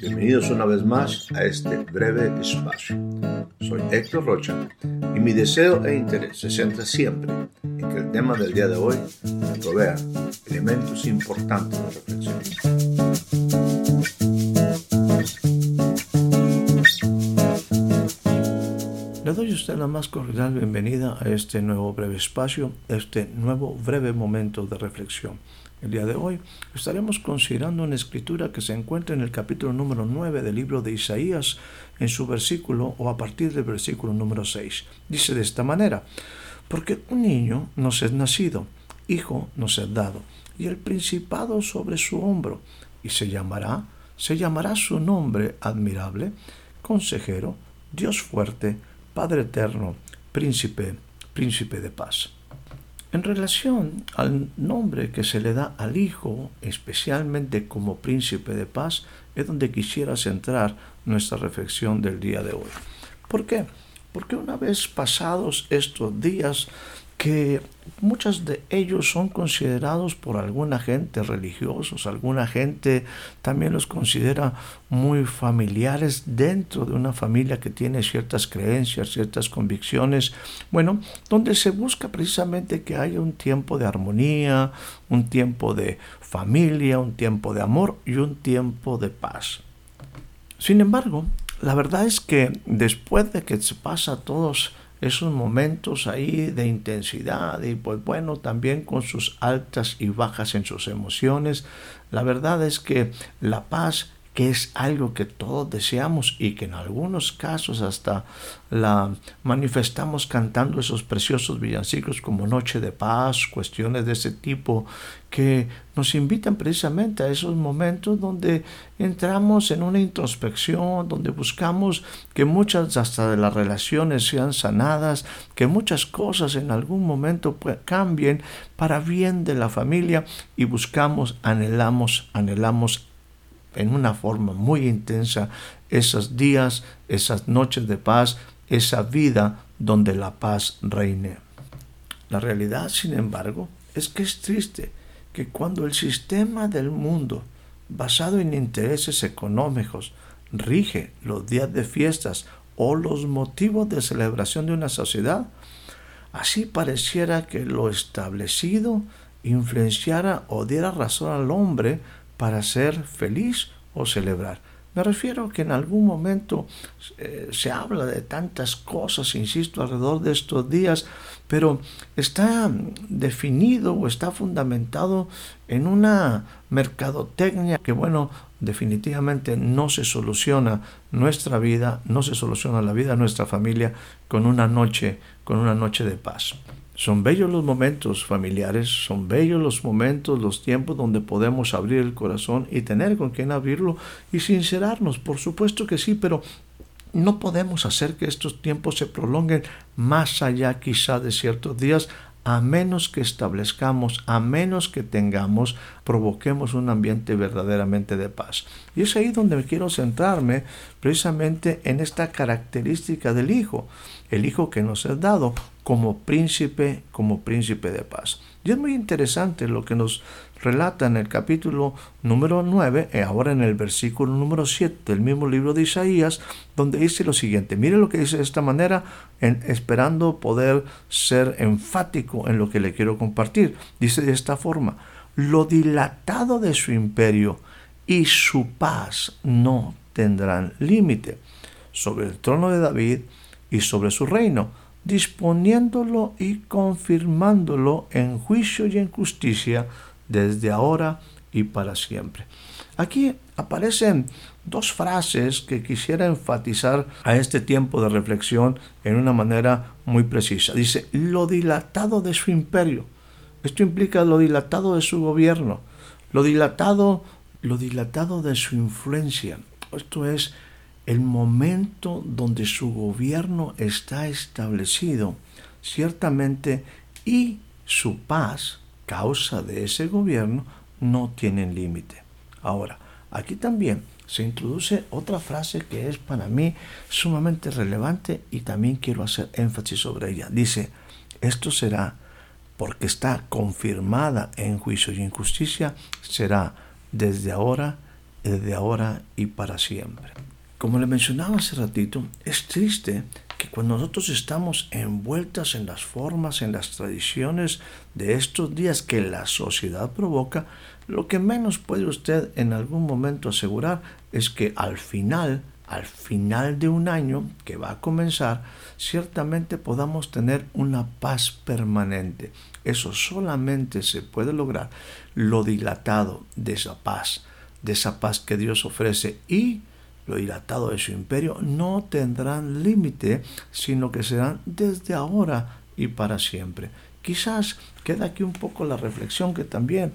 Bienvenidos una vez más a este breve espacio. Soy Héctor Rocha y mi deseo e interés se centra siempre en que el tema del día de hoy nos provea elementos importantes de reflexión. Le doy a usted la más cordial bienvenida a este nuevo breve espacio, este nuevo breve momento de reflexión. El día de hoy estaremos considerando una escritura que se encuentra en el capítulo número 9 del libro de Isaías, en su versículo o a partir del versículo número 6. Dice de esta manera, porque un niño nos es nacido, hijo nos es dado, y el principado sobre su hombro, y se llamará, se llamará su nombre admirable, consejero, Dios fuerte, Padre eterno, príncipe, príncipe de paz. En relación al nombre que se le da al Hijo, especialmente como príncipe de paz, es donde quisiera centrar nuestra reflexión del día de hoy. ¿Por qué? Porque una vez pasados estos días que muchos de ellos son considerados por alguna gente religiosos, alguna gente también los considera muy familiares dentro de una familia que tiene ciertas creencias, ciertas convicciones, bueno, donde se busca precisamente que haya un tiempo de armonía, un tiempo de familia, un tiempo de amor y un tiempo de paz. Sin embargo, la verdad es que después de que se pasa todos esos momentos ahí de intensidad y pues bueno, también con sus altas y bajas en sus emociones. La verdad es que la paz que es algo que todos deseamos y que en algunos casos hasta la manifestamos cantando esos preciosos villancicos como Noche de Paz, cuestiones de ese tipo que nos invitan precisamente a esos momentos donde entramos en una introspección, donde buscamos que muchas hasta de las relaciones sean sanadas, que muchas cosas en algún momento cambien para bien de la familia y buscamos, anhelamos, anhelamos en una forma muy intensa esos días, esas noches de paz, esa vida donde la paz reine. La realidad, sin embargo, es que es triste que cuando el sistema del mundo, basado en intereses económicos, rige los días de fiestas o los motivos de celebración de una sociedad, así pareciera que lo establecido influenciara o diera razón al hombre para ser feliz o celebrar. Me refiero que en algún momento eh, se habla de tantas cosas, insisto, alrededor de estos días, pero está definido o está fundamentado en una mercadotecnia que, bueno, definitivamente no se soluciona nuestra vida, no se soluciona la vida de nuestra familia con una noche, con una noche de paz. Son bellos los momentos familiares, son bellos los momentos, los tiempos donde podemos abrir el corazón y tener con quien abrirlo y sincerarnos, por supuesto que sí, pero no podemos hacer que estos tiempos se prolonguen más allá quizá de ciertos días a menos que establezcamos, a menos que tengamos, provoquemos un ambiente verdaderamente de paz. Y es ahí donde quiero centrarme precisamente en esta característica del Hijo, el Hijo que nos es dado, como príncipe, como príncipe de paz. Y es muy interesante lo que nos relata en el capítulo número 9, y eh, ahora en el versículo número 7 del mismo libro de Isaías, donde dice lo siguiente, mire lo que dice de esta manera, en, esperando poder ser enfático en lo que le quiero compartir. Dice de esta forma, lo dilatado de su imperio y su paz no tendrán límite sobre el trono de David y sobre su reino disponiéndolo y confirmándolo en juicio y en justicia desde ahora y para siempre. Aquí aparecen dos frases que quisiera enfatizar a este tiempo de reflexión en una manera muy precisa. Dice, lo dilatado de su imperio. Esto implica lo dilatado de su gobierno, lo dilatado, lo dilatado de su influencia. Esto es el momento donde su gobierno está establecido, ciertamente, y su paz, causa de ese gobierno, no tienen límite. Ahora, aquí también se introduce otra frase que es para mí sumamente relevante y también quiero hacer énfasis sobre ella. Dice, esto será porque está confirmada en juicio y en justicia, será desde ahora desde ahora y para siempre. Como le mencionaba hace ratito, es triste que cuando nosotros estamos envueltas en las formas, en las tradiciones de estos días que la sociedad provoca, lo que menos puede usted en algún momento asegurar es que al final, al final de un año que va a comenzar, ciertamente podamos tener una paz permanente. Eso solamente se puede lograr lo dilatado de esa paz, de esa paz que Dios ofrece y lo dilatado de su imperio no tendrán límite, sino que serán desde ahora y para siempre. Quizás queda aquí un poco la reflexión que también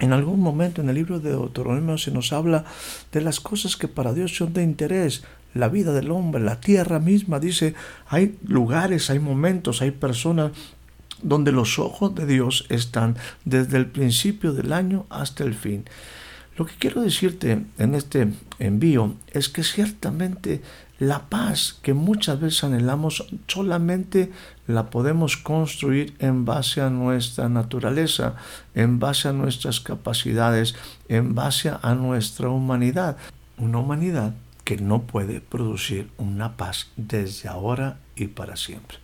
en algún momento en el libro de Deuteronomio se nos habla de las cosas que para Dios son de interés, la vida del hombre, la tierra misma. Dice, hay lugares, hay momentos, hay personas donde los ojos de Dios están desde el principio del año hasta el fin. Lo que quiero decirte en este envío es que ciertamente la paz que muchas veces anhelamos solamente la podemos construir en base a nuestra naturaleza, en base a nuestras capacidades, en base a nuestra humanidad. Una humanidad que no puede producir una paz desde ahora y para siempre.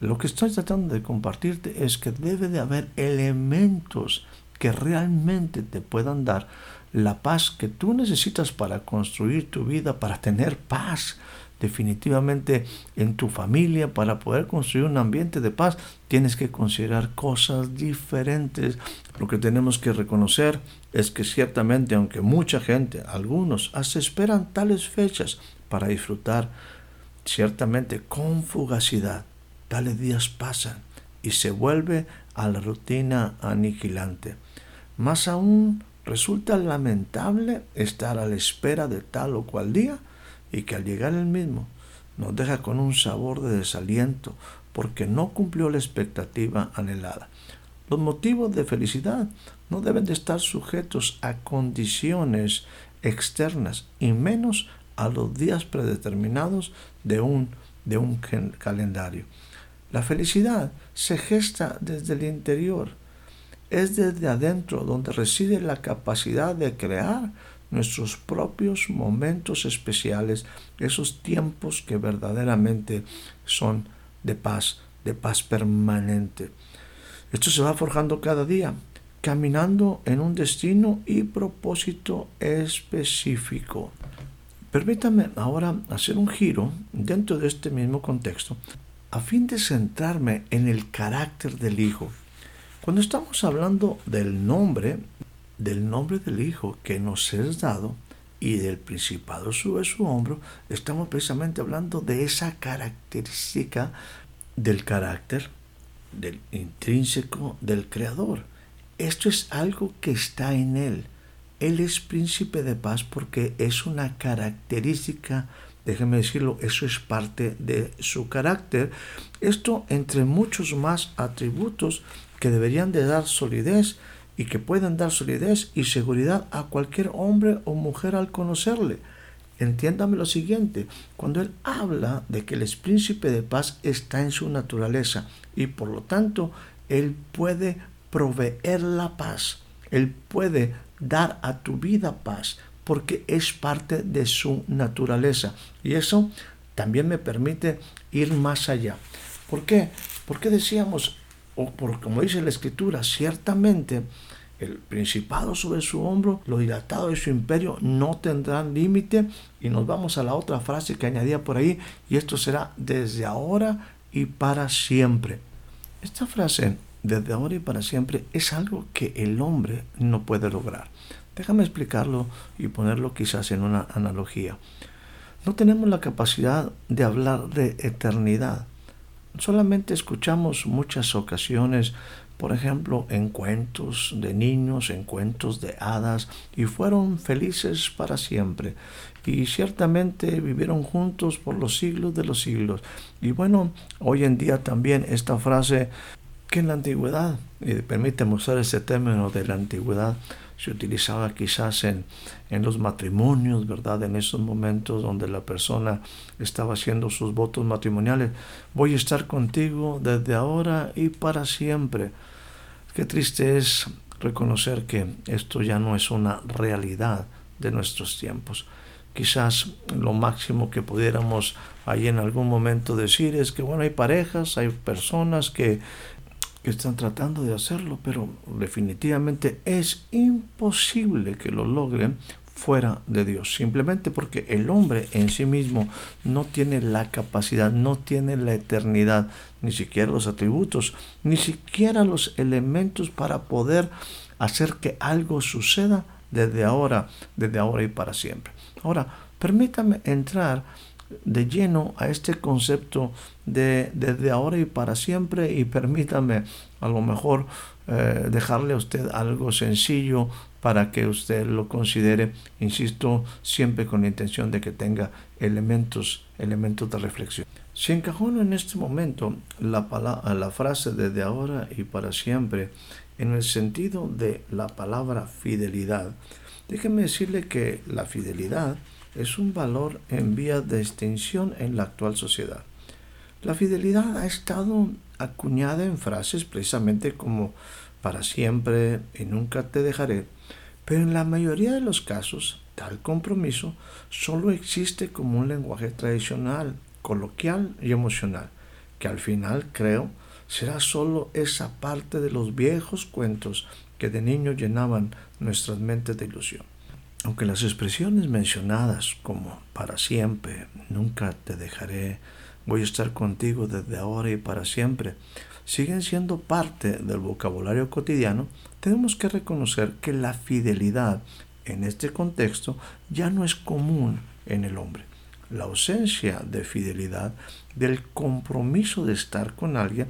Lo que estoy tratando de compartirte es que debe de haber elementos que realmente te puedan dar la paz que tú necesitas para construir tu vida, para tener paz definitivamente en tu familia, para poder construir un ambiente de paz, tienes que considerar cosas diferentes. Lo que tenemos que reconocer es que ciertamente, aunque mucha gente, algunos, hasta esperan tales fechas para disfrutar, ciertamente con fugacidad, tales días pasan y se vuelve a la rutina aniquilante. Más aún, Resulta lamentable estar a la espera de tal o cual día y que al llegar el mismo nos deja con un sabor de desaliento porque no cumplió la expectativa anhelada. Los motivos de felicidad no deben de estar sujetos a condiciones externas y menos a los días predeterminados de un, de un calendario. La felicidad se gesta desde el interior es desde adentro donde reside la capacidad de crear nuestros propios momentos especiales, esos tiempos que verdaderamente son de paz, de paz permanente. Esto se va forjando cada día, caminando en un destino y propósito específico. Permítame ahora hacer un giro dentro de este mismo contexto a fin de centrarme en el carácter del Hijo cuando estamos hablando del nombre, del nombre del Hijo que nos es dado y del principado sube su hombro, estamos precisamente hablando de esa característica del carácter, del intrínseco del Creador. Esto es algo que está en Él. Él es príncipe de paz porque es una característica, déjeme decirlo, eso es parte de su carácter. Esto entre muchos más atributos que deberían de dar solidez y que pueden dar solidez y seguridad a cualquier hombre o mujer al conocerle. Entiéndame lo siguiente, cuando él habla de que el príncipe de paz está en su naturaleza y por lo tanto él puede proveer la paz, él puede dar a tu vida paz porque es parte de su naturaleza y eso también me permite ir más allá. ¿Por qué? Porque decíamos o por como dice la escritura, ciertamente el principado sobre su hombro, lo dilatado de su imperio no tendrán límite. Y nos vamos a la otra frase que añadía por ahí, y esto será desde ahora y para siempre. Esta frase, desde ahora y para siempre, es algo que el hombre no puede lograr. Déjame explicarlo y ponerlo quizás en una analogía. No tenemos la capacidad de hablar de eternidad solamente escuchamos muchas ocasiones, por ejemplo, en cuentos de niños, en cuentos de hadas, y fueron felices para siempre. Y ciertamente vivieron juntos por los siglos de los siglos. Y bueno, hoy en día también esta frase que en la antigüedad, y permíteme usar ese término de la antigüedad, se utilizaba quizás en, en los matrimonios, ¿verdad? En esos momentos donde la persona estaba haciendo sus votos matrimoniales. Voy a estar contigo desde ahora y para siempre. Qué triste es reconocer que esto ya no es una realidad de nuestros tiempos. Quizás lo máximo que pudiéramos ahí en algún momento decir es que, bueno, hay parejas, hay personas que, que están tratando de hacerlo, pero definitivamente es imposible que lo logren fuera de Dios, simplemente porque el hombre en sí mismo no tiene la capacidad, no tiene la eternidad, ni siquiera los atributos, ni siquiera los elementos para poder hacer que algo suceda desde ahora, desde ahora y para siempre. Ahora, permítame entrar de lleno a este concepto de desde ahora y para siempre y permítame a lo mejor eh, dejarle a usted algo sencillo para que usted lo considere, insisto, siempre con la intención de que tenga elementos, elementos de reflexión. Si encajó en este momento la, la frase desde ahora y para siempre en el sentido de la palabra fidelidad, déjeme decirle que la fidelidad es un valor en vía de extinción en la actual sociedad. La fidelidad ha estado acuñada en frases precisamente como para siempre y nunca te dejaré, pero en la mayoría de los casos tal compromiso solo existe como un lenguaje tradicional, coloquial y emocional, que al final creo será solo esa parte de los viejos cuentos que de niño llenaban nuestras mentes de ilusión. Aunque las expresiones mencionadas como para siempre, nunca te dejaré, voy a estar contigo desde ahora y para siempre, siguen siendo parte del vocabulario cotidiano, tenemos que reconocer que la fidelidad en este contexto ya no es común en el hombre. La ausencia de fidelidad, del compromiso de estar con alguien,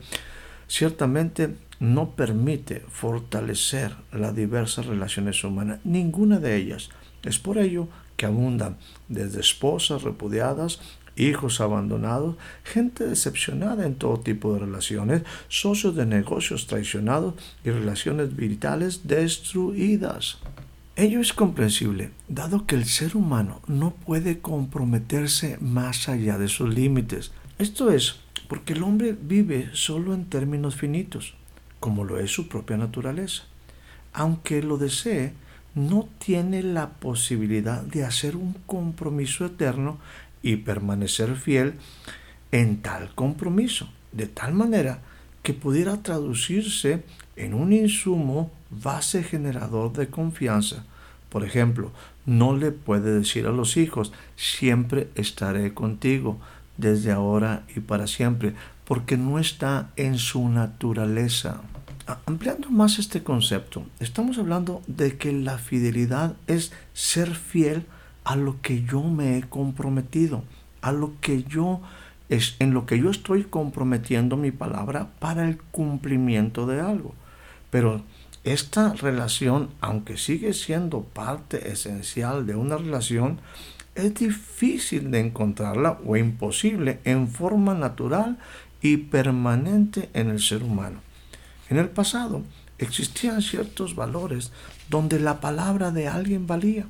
ciertamente no permite fortalecer las diversas relaciones humanas, ninguna de ellas. Es por ello que abundan desde esposas repudiadas hijos abandonados, gente decepcionada en todo tipo de relaciones, socios de negocios traicionados y relaciones vitales destruidas. Ello es comprensible, dado que el ser humano no puede comprometerse más allá de sus límites. Esto es porque el hombre vive solo en términos finitos, como lo es su propia naturaleza. Aunque lo desee, no tiene la posibilidad de hacer un compromiso eterno y permanecer fiel en tal compromiso, de tal manera que pudiera traducirse en un insumo base generador de confianza. Por ejemplo, no le puede decir a los hijos, siempre estaré contigo, desde ahora y para siempre, porque no está en su naturaleza. Ampliando más este concepto, estamos hablando de que la fidelidad es ser fiel a lo que yo me he comprometido, a lo que yo es en lo que yo estoy comprometiendo mi palabra para el cumplimiento de algo. Pero esta relación, aunque sigue siendo parte esencial de una relación, es difícil de encontrarla o imposible en forma natural y permanente en el ser humano. En el pasado existían ciertos valores donde la palabra de alguien valía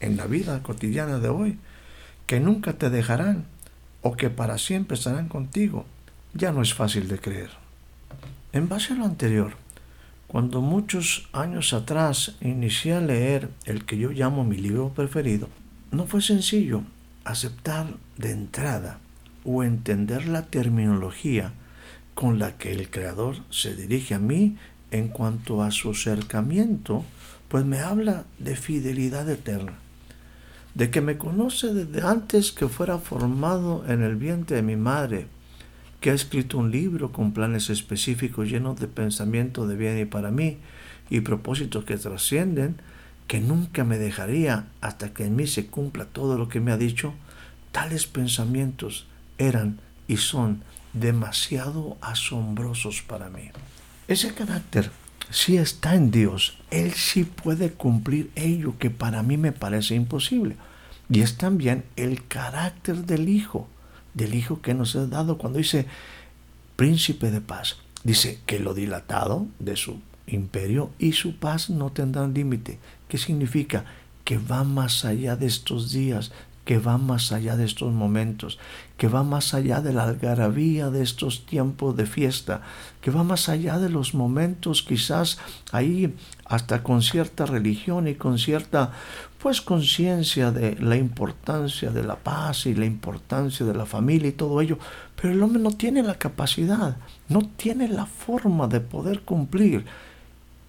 en la vida cotidiana de hoy, que nunca te dejarán o que para siempre estarán contigo, ya no es fácil de creer. En base a lo anterior, cuando muchos años atrás inicié a leer el que yo llamo mi libro preferido, no fue sencillo aceptar de entrada o entender la terminología con la que el Creador se dirige a mí en cuanto a su acercamiento, pues me habla de fidelidad eterna de que me conoce desde antes que fuera formado en el vientre de mi madre, que ha escrito un libro con planes específicos llenos de pensamiento de bien y para mí y propósitos que trascienden, que nunca me dejaría hasta que en mí se cumpla todo lo que me ha dicho, tales pensamientos eran y son demasiado asombrosos para mí. Ese carácter si está en Dios, Él sí puede cumplir ello que para mí me parece imposible. Y es también el carácter del Hijo, del Hijo que nos ha dado cuando dice príncipe de paz. Dice que lo dilatado de su imperio y su paz no tendrán límite. ¿Qué significa? Que va más allá de estos días, que va más allá de estos momentos, que va más allá de la algarabía de estos tiempos de fiesta, que va más allá de los momentos quizás ahí hasta con cierta religión y con cierta pues conciencia de la importancia de la paz y la importancia de la familia y todo ello, pero el hombre no tiene la capacidad, no tiene la forma de poder cumplir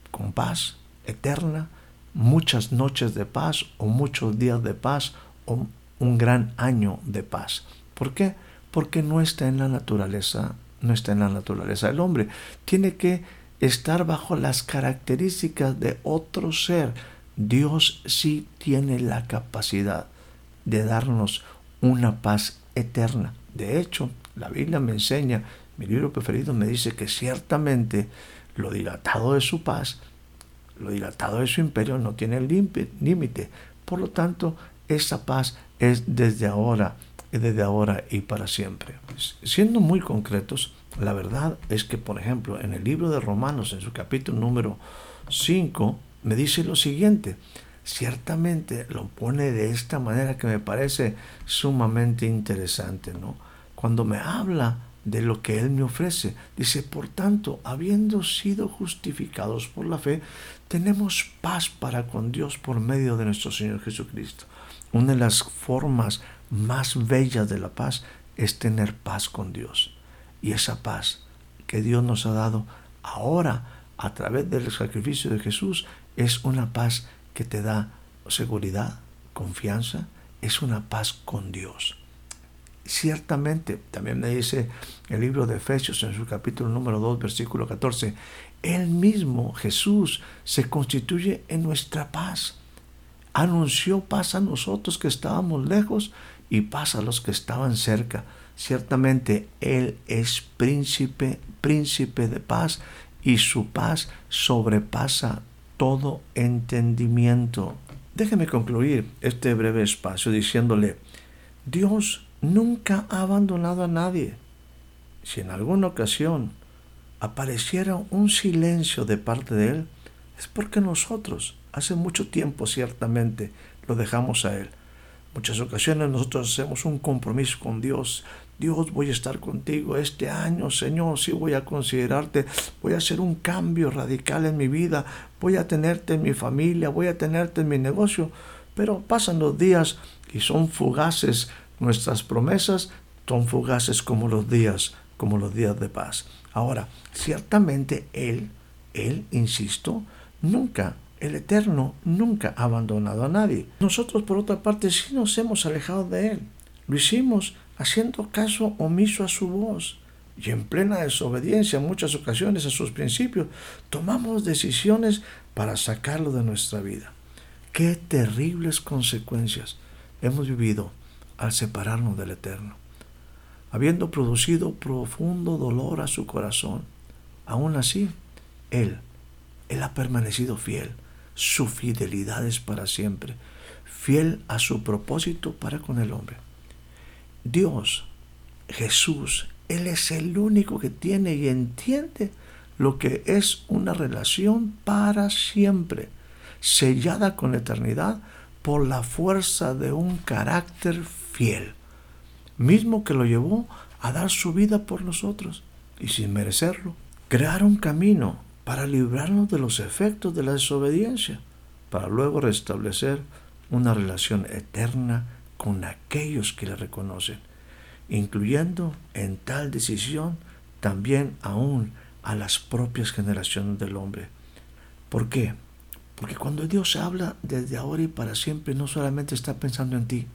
con paz eterna, muchas noches de paz o muchos días de paz o un gran año de paz. ¿Por qué? Porque no está en la naturaleza, no está en la naturaleza del hombre. Tiene que estar bajo las características de otro ser. Dios sí tiene la capacidad de darnos una paz eterna. De hecho, la Biblia me enseña, mi libro preferido me dice que ciertamente lo dilatado de su paz, lo dilatado de su imperio no tiene límite. Por lo tanto, esa paz es desde ahora, desde ahora y para siempre. Siendo muy concretos, la verdad es que, por ejemplo, en el libro de Romanos, en su capítulo número 5, me dice lo siguiente. Ciertamente lo pone de esta manera que me parece sumamente interesante, ¿no? Cuando me habla de lo que Él me ofrece, dice, por tanto, habiendo sido justificados por la fe, tenemos paz para con Dios por medio de nuestro Señor Jesucristo. Una de las formas más bellas de la paz es tener paz con Dios. Y esa paz que Dios nos ha dado ahora a través del sacrificio de Jesús es una paz que te da seguridad, confianza, es una paz con Dios. Ciertamente, también me dice el libro de Efesios en su capítulo número 2, versículo 14, Él mismo, Jesús, se constituye en nuestra paz anunció paz a nosotros que estábamos lejos y paz a los que estaban cerca. Ciertamente Él es príncipe, príncipe de paz, y su paz sobrepasa todo entendimiento. Déjeme concluir este breve espacio diciéndole, Dios nunca ha abandonado a nadie. Si en alguna ocasión apareciera un silencio de parte de Él, es porque nosotros hace mucho tiempo ciertamente lo dejamos a Él. Muchas ocasiones nosotros hacemos un compromiso con Dios. Dios, voy a estar contigo este año, Señor, sí voy a considerarte, voy a hacer un cambio radical en mi vida, voy a tenerte en mi familia, voy a tenerte en mi negocio. Pero pasan los días y son fugaces nuestras promesas, son fugaces como los días, como los días de paz. Ahora, ciertamente Él, Él, insisto, nunca el Eterno nunca ha abandonado a nadie. Nosotros, por otra parte, sí nos hemos alejado de Él. Lo hicimos haciendo caso omiso a su voz y en plena desobediencia en muchas ocasiones a sus principios, tomamos decisiones para sacarlo de nuestra vida. Qué terribles consecuencias hemos vivido al separarnos del Eterno, habiendo producido profundo dolor a su corazón. Aún así, Él, Él ha permanecido fiel su fidelidad es para siempre, fiel a su propósito para con el hombre. Dios, Jesús, Él es el único que tiene y entiende lo que es una relación para siempre, sellada con eternidad por la fuerza de un carácter fiel, mismo que lo llevó a dar su vida por nosotros y sin merecerlo, crear un camino para librarnos de los efectos de la desobediencia, para luego restablecer una relación eterna con aquellos que le reconocen, incluyendo en tal decisión también aún a las propias generaciones del hombre. ¿Por qué? Porque cuando Dios habla desde ahora y para siempre, no solamente está pensando en ti,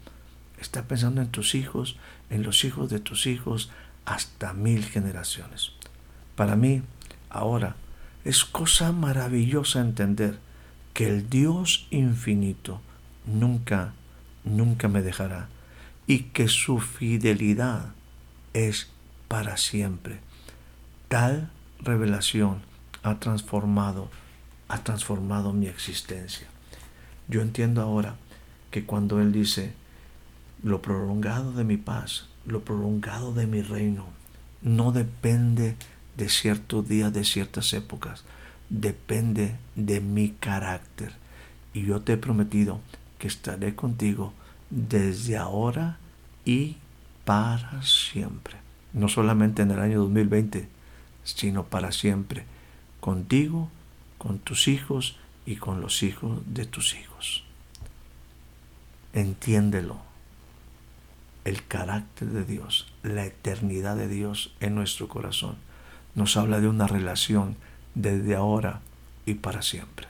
está pensando en tus hijos, en los hijos de tus hijos, hasta mil generaciones. Para mí, ahora, es cosa maravillosa entender que el Dios infinito nunca, nunca me dejará y que su fidelidad es para siempre. Tal revelación ha transformado, ha transformado mi existencia. Yo entiendo ahora que cuando Él dice, lo prolongado de mi paz, lo prolongado de mi reino, no depende de ciertos días, de ciertas épocas. Depende de mi carácter. Y yo te he prometido que estaré contigo desde ahora y para siempre. No solamente en el año 2020, sino para siempre. Contigo, con tus hijos y con los hijos de tus hijos. Entiéndelo. El carácter de Dios, la eternidad de Dios en nuestro corazón, nos habla de una relación desde ahora y para siempre.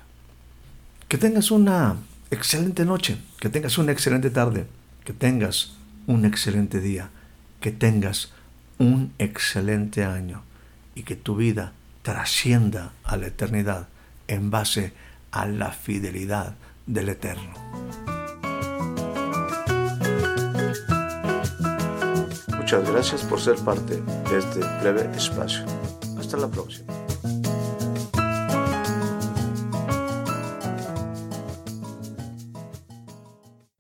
Que tengas una excelente noche, que tengas una excelente tarde, que tengas un excelente día, que tengas un excelente año y que tu vida trascienda a la eternidad en base a la fidelidad del Eterno. Muchas gracias por ser parte de este breve espacio. Hasta la próxima.